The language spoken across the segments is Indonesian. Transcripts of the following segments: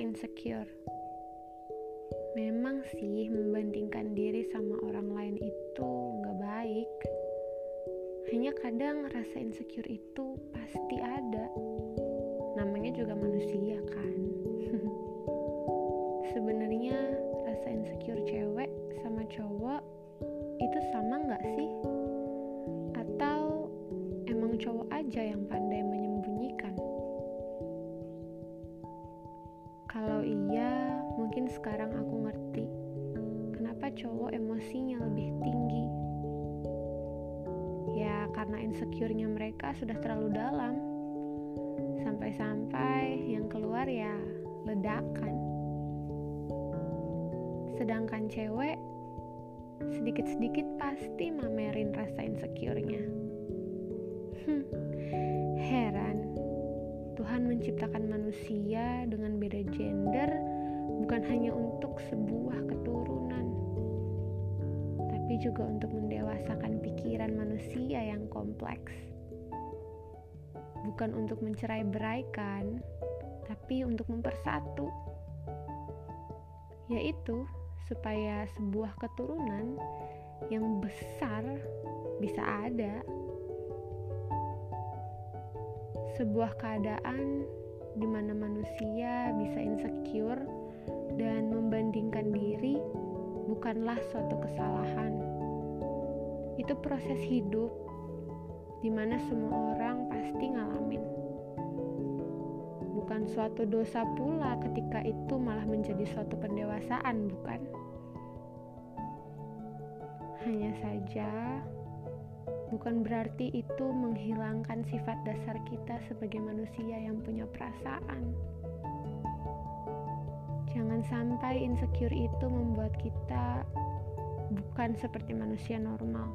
insecure. Memang sih membandingkan diri sama orang lain itu nggak baik. Hanya kadang rasa insecure itu pasti ada. Namanya juga manusia kan. Sebenarnya rasa insecure cewek sama cowok itu sama nggak sih? Atau emang cowok aja yang pandai sekarang aku ngerti kenapa cowok emosinya lebih tinggi. Ya, karena insecure-nya mereka sudah terlalu dalam. Sampai-sampai yang keluar ya ledakan. Sedangkan cewek sedikit-sedikit pasti mamerin rasa insecure-nya. Hmm, heran. Tuhan menciptakan manusia dengan beda gender bukan hanya untuk sebuah keturunan, tapi juga untuk mendewasakan pikiran manusia yang kompleks. Bukan untuk mencerai beraikan, tapi untuk mempersatu. Yaitu supaya sebuah keturunan yang besar bisa ada sebuah keadaan di mana manusia bisa insecure membandingkan diri bukanlah suatu kesalahan. Itu proses hidup di mana semua orang pasti ngalamin. Bukan suatu dosa pula ketika itu malah menjadi suatu pendewasaan, bukan? Hanya saja bukan berarti itu menghilangkan sifat dasar kita sebagai manusia yang punya perasaan. Jangan sampai insecure itu membuat kita bukan seperti manusia normal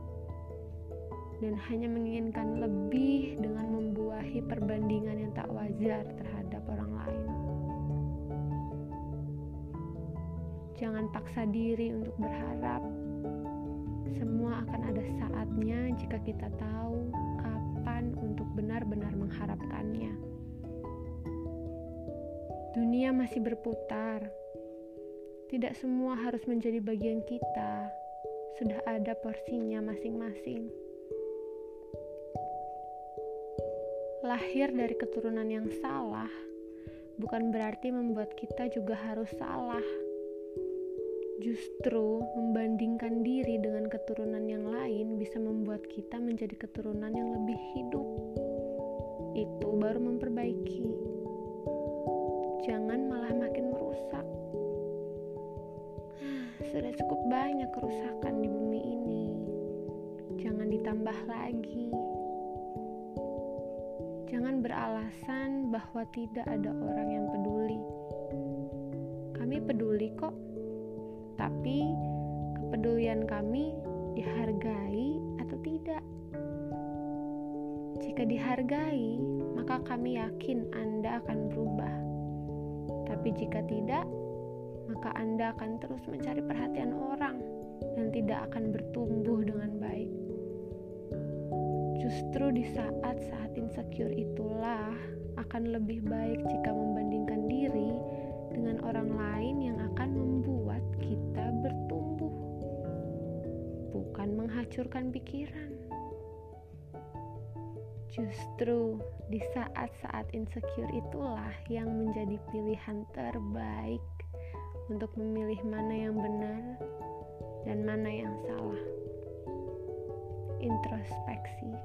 dan hanya menginginkan lebih dengan membuahi perbandingan yang tak wajar terhadap orang lain. Jangan paksa diri untuk berharap semua akan ada saatnya jika kita tahu kapan untuk benar-benar mengharapkannya. Dunia masih berputar. Tidak semua harus menjadi bagian kita. Sudah ada porsinya masing-masing. Lahir dari keturunan yang salah bukan berarti membuat kita juga harus salah Justru membandingkan diri dengan keturunan yang lain bisa membuat kita menjadi keturunan yang lebih hidup. Itu baru memperbaiki. Jangan malah makin merusak. Sudah cukup banyak kerusakan di bumi ini. Jangan ditambah lagi. Jangan beralasan bahwa tidak ada orang yang peduli. Kami peduli kok tapi kepedulian kami dihargai atau tidak. Jika dihargai, maka kami yakin Anda akan berubah. Tapi jika tidak, maka Anda akan terus mencari perhatian orang dan tidak akan bertumbuh dengan baik. Justru di saat-saat insecure itulah akan lebih baik jika membandingkan diri dengan orang lain yang akan membuat kita bertumbuh, bukan menghancurkan pikiran. Justru di saat-saat insecure itulah yang menjadi pilihan terbaik untuk memilih mana yang benar dan mana yang salah. Introspeksi.